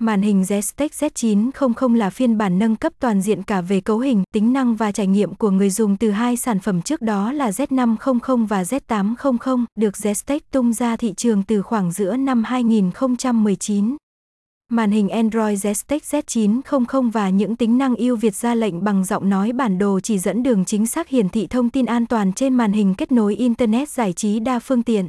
Màn hình Zestec Z900 là phiên bản nâng cấp toàn diện cả về cấu hình, tính năng và trải nghiệm của người dùng từ hai sản phẩm trước đó là Z500 và Z800, được Zestec tung ra thị trường từ khoảng giữa năm 2019. Màn hình Android Zestec Z900 và những tính năng ưu việt ra lệnh bằng giọng nói bản đồ chỉ dẫn đường chính xác hiển thị thông tin an toàn trên màn hình kết nối Internet giải trí đa phương tiện.